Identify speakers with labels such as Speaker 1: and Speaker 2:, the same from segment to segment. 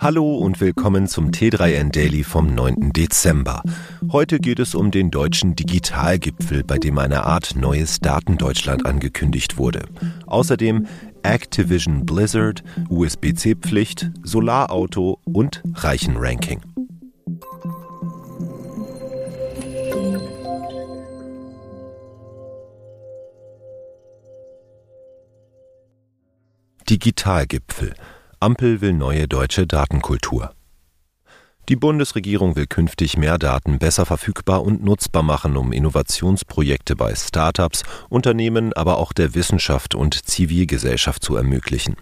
Speaker 1: Hallo und willkommen zum T3N Daily vom 9. Dezember. Heute geht es um den deutschen Digitalgipfel, bei dem eine Art neues Datendeutschland angekündigt wurde. Außerdem Activision Blizzard, USB-C-Pflicht, Solarauto und Reichenranking. Digitalgipfel. Ampel will neue deutsche Datenkultur. Die Bundesregierung will künftig mehr Daten besser verfügbar und nutzbar machen, um Innovationsprojekte bei Start-ups, Unternehmen, aber auch der Wissenschaft und Zivilgesellschaft zu ermöglichen.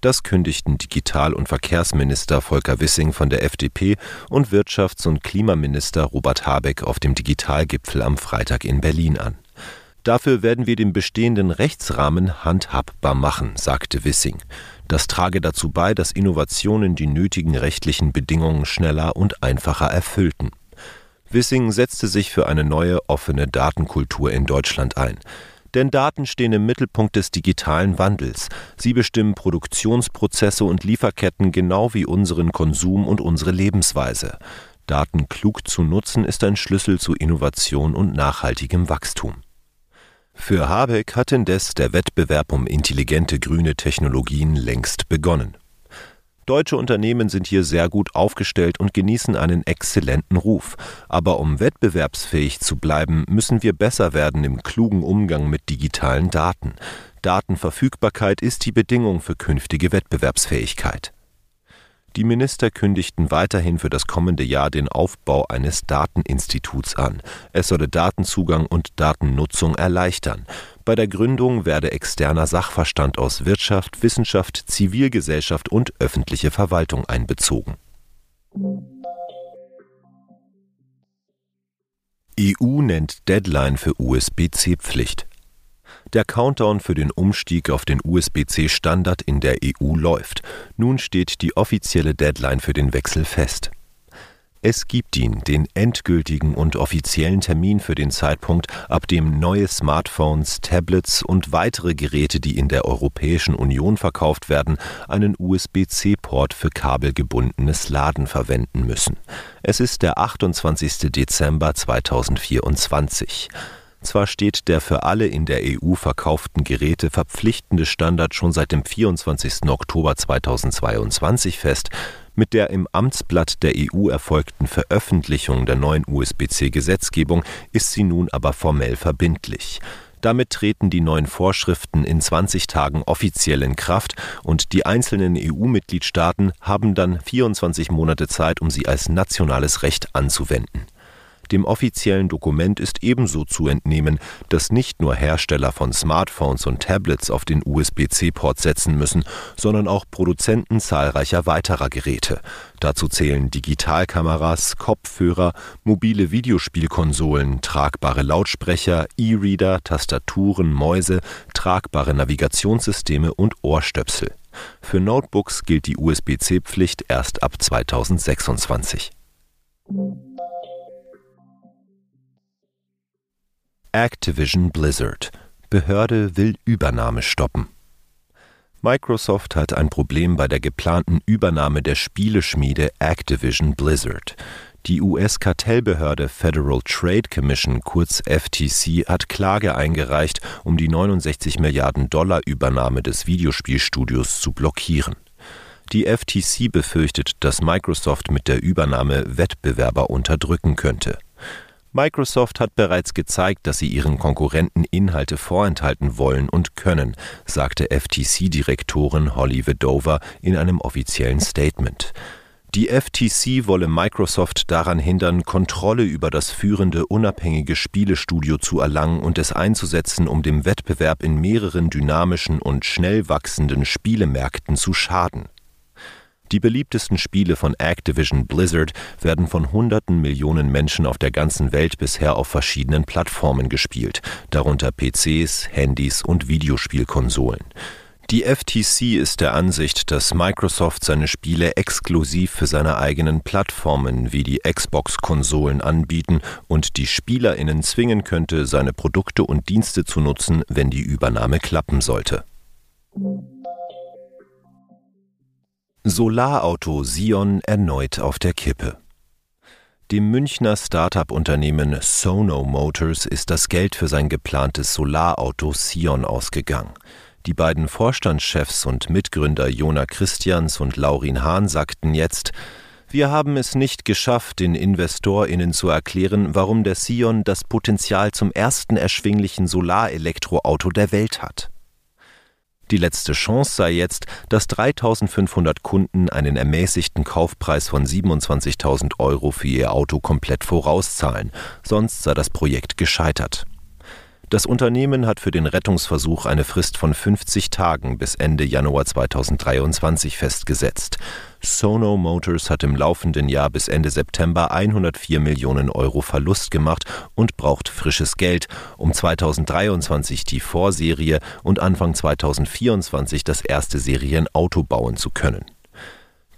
Speaker 1: Das kündigten Digital- und Verkehrsminister Volker Wissing von der FDP und Wirtschafts- und Klimaminister Robert Habeck auf dem Digitalgipfel am Freitag in Berlin an. Dafür werden wir den bestehenden Rechtsrahmen handhabbar machen, sagte Wissing. Das trage dazu bei, dass Innovationen die nötigen rechtlichen Bedingungen schneller und einfacher erfüllten. Wissing setzte sich für eine neue offene Datenkultur in Deutschland ein. Denn Daten stehen im Mittelpunkt des digitalen Wandels. Sie bestimmen Produktionsprozesse und Lieferketten genau wie unseren Konsum und unsere Lebensweise. Daten klug zu nutzen ist ein Schlüssel zu Innovation und nachhaltigem Wachstum. Für Habeck hat indes der Wettbewerb um intelligente grüne Technologien längst begonnen. Deutsche Unternehmen sind hier sehr gut aufgestellt und genießen einen exzellenten Ruf. Aber um wettbewerbsfähig zu bleiben, müssen wir besser werden im klugen Umgang mit digitalen Daten. Datenverfügbarkeit ist die Bedingung für künftige Wettbewerbsfähigkeit. Die Minister kündigten weiterhin für das kommende Jahr den Aufbau eines Dateninstituts an. Es solle Datenzugang und Datennutzung erleichtern. Bei der Gründung werde externer Sachverstand aus Wirtschaft, Wissenschaft, Zivilgesellschaft und öffentliche Verwaltung einbezogen. EU nennt Deadline für USB-C-Pflicht. Der Countdown für den Umstieg auf den USB-C-Standard in der EU läuft. Nun steht die offizielle Deadline für den Wechsel fest. Es gibt ihn, den endgültigen und offiziellen Termin für den Zeitpunkt, ab dem neue Smartphones, Tablets und weitere Geräte, die in der Europäischen Union verkauft werden, einen USB-C-Port für kabelgebundenes Laden verwenden müssen. Es ist der 28. Dezember 2024. Zwar steht der für alle in der EU verkauften Geräte verpflichtende Standard schon seit dem 24. Oktober 2022 fest, mit der im Amtsblatt der EU erfolgten Veröffentlichung der neuen USB-C-Gesetzgebung ist sie nun aber formell verbindlich. Damit treten die neuen Vorschriften in 20 Tagen offiziell in Kraft und die einzelnen EU-Mitgliedstaaten haben dann 24 Monate Zeit, um sie als nationales Recht anzuwenden. Dem offiziellen Dokument ist ebenso zu entnehmen, dass nicht nur Hersteller von Smartphones und Tablets auf den USB-C-Port setzen müssen, sondern auch Produzenten zahlreicher weiterer Geräte. Dazu zählen Digitalkameras, Kopfhörer, mobile Videospielkonsolen, tragbare Lautsprecher, E-Reader, Tastaturen, Mäuse, tragbare Navigationssysteme und Ohrstöpsel. Für Notebooks gilt die USB-C-Pflicht erst ab 2026. Activision Blizzard. Behörde will Übernahme stoppen. Microsoft hat ein Problem bei der geplanten Übernahme der Spieleschmiede Activision Blizzard. Die US-Kartellbehörde Federal Trade Commission, kurz FTC, hat Klage eingereicht, um die 69 Milliarden Dollar Übernahme des Videospielstudios zu blockieren. Die FTC befürchtet, dass Microsoft mit der Übernahme Wettbewerber unterdrücken könnte. Microsoft hat bereits gezeigt, dass sie ihren Konkurrenten Inhalte vorenthalten wollen und können, sagte FTC-Direktorin Holly Vedova in einem offiziellen Statement. Die FTC wolle Microsoft daran hindern, Kontrolle über das führende unabhängige Spielestudio zu erlangen und es einzusetzen, um dem Wettbewerb in mehreren dynamischen und schnell wachsenden Spielemärkten zu schaden. Die beliebtesten Spiele von Activision Blizzard werden von hunderten Millionen Menschen auf der ganzen Welt bisher auf verschiedenen Plattformen gespielt, darunter PCs, Handys und Videospielkonsolen. Die FTC ist der Ansicht, dass Microsoft seine Spiele exklusiv für seine eigenen Plattformen wie die Xbox-Konsolen anbieten und die Spielerinnen zwingen könnte, seine Produkte und Dienste zu nutzen, wenn die Übernahme klappen sollte. Solarauto Sion erneut auf der Kippe. Dem Münchner Start-up-Unternehmen Sono Motors ist das Geld für sein geplantes Solarauto Sion ausgegangen. Die beiden Vorstandschefs und Mitgründer Jona Christians und Laurin Hahn sagten jetzt, wir haben es nicht geschafft, den InvestorInnen zu erklären, warum der Sion das Potenzial zum ersten erschwinglichen Solarelektroauto der Welt hat. Die letzte Chance sei jetzt, dass 3500 Kunden einen ermäßigten Kaufpreis von 27.000 Euro für ihr Auto komplett vorauszahlen, sonst sei das Projekt gescheitert. Das Unternehmen hat für den Rettungsversuch eine Frist von 50 Tagen bis Ende Januar 2023 festgesetzt. Sono Motors hat im laufenden Jahr bis Ende September 104 Millionen Euro Verlust gemacht und braucht frisches Geld, um 2023 die Vorserie und Anfang 2024 das erste Serienauto bauen zu können.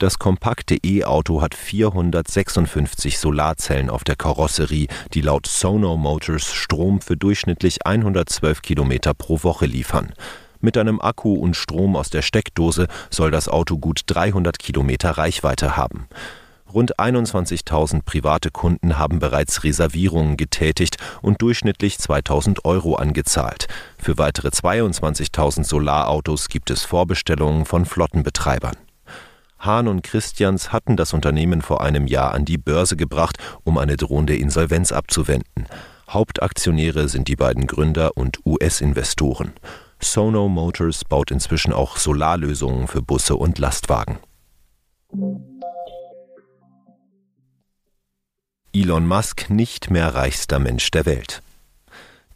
Speaker 1: Das kompakte E-Auto hat 456 Solarzellen auf der Karosserie, die laut Sono Motors Strom für durchschnittlich 112 Kilometer pro Woche liefern. Mit einem Akku und Strom aus der Steckdose soll das Auto gut 300 Kilometer Reichweite haben. Rund 21.000 private Kunden haben bereits Reservierungen getätigt und durchschnittlich 2.000 Euro angezahlt. Für weitere 22.000 Solarautos gibt es Vorbestellungen von Flottenbetreibern. Hahn und Christians hatten das Unternehmen vor einem Jahr an die Börse gebracht, um eine drohende Insolvenz abzuwenden. Hauptaktionäre sind die beiden Gründer und US-Investoren. Sono Motors baut inzwischen auch Solarlösungen für Busse und Lastwagen. Elon Musk nicht mehr reichster Mensch der Welt.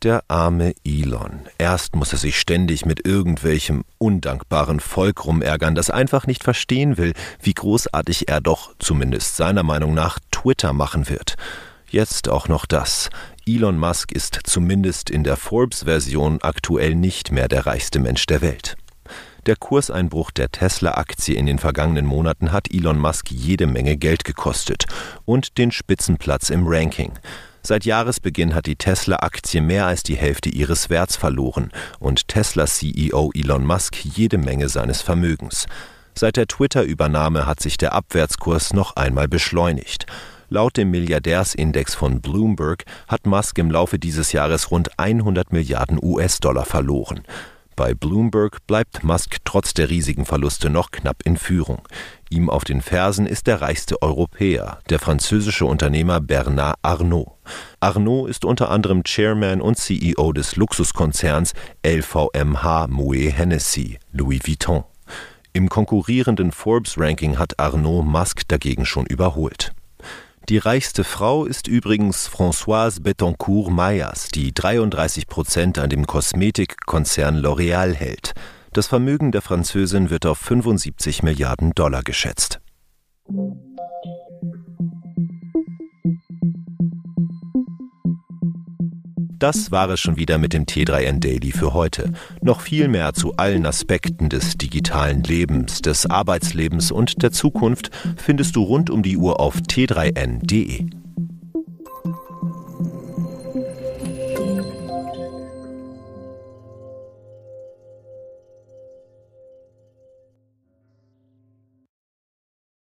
Speaker 1: Der arme Elon. Erst muss er sich ständig mit irgendwelchem undankbaren Volk rumärgern, das einfach nicht verstehen will, wie großartig er doch, zumindest seiner Meinung nach, Twitter machen wird. Jetzt auch noch das. Elon Musk ist zumindest in der Forbes-Version aktuell nicht mehr der reichste Mensch der Welt. Der Kurseinbruch der Tesla-Aktie in den vergangenen Monaten hat Elon Musk jede Menge Geld gekostet und den Spitzenplatz im Ranking. Seit Jahresbeginn hat die Tesla-Aktie mehr als die Hälfte ihres Werts verloren und Tesla-CEO Elon Musk jede Menge seines Vermögens. Seit der Twitter-Übernahme hat sich der Abwärtskurs noch einmal beschleunigt. Laut dem Milliardärsindex von Bloomberg hat Musk im Laufe dieses Jahres rund 100 Milliarden US-Dollar verloren. Bei Bloomberg bleibt Musk trotz der riesigen Verluste noch knapp in Führung. Ihm auf den Fersen ist der reichste Europäer, der französische Unternehmer Bernard Arnault. Arnault ist unter anderem Chairman und CEO des Luxuskonzerns LVMH Moet Hennessy, Louis Vuitton. Im konkurrierenden Forbes-Ranking hat Arnault Musk dagegen schon überholt. Die reichste Frau ist übrigens Françoise Bettencourt Meyers, die 33 Prozent an dem Kosmetikkonzern L'Oréal hält. Das Vermögen der Französin wird auf 75 Milliarden Dollar geschätzt. Das war es schon wieder mit dem T3N Daily für heute. Noch viel mehr zu allen Aspekten des digitalen Lebens, des Arbeitslebens und der Zukunft findest du rund um die Uhr auf t3n.de.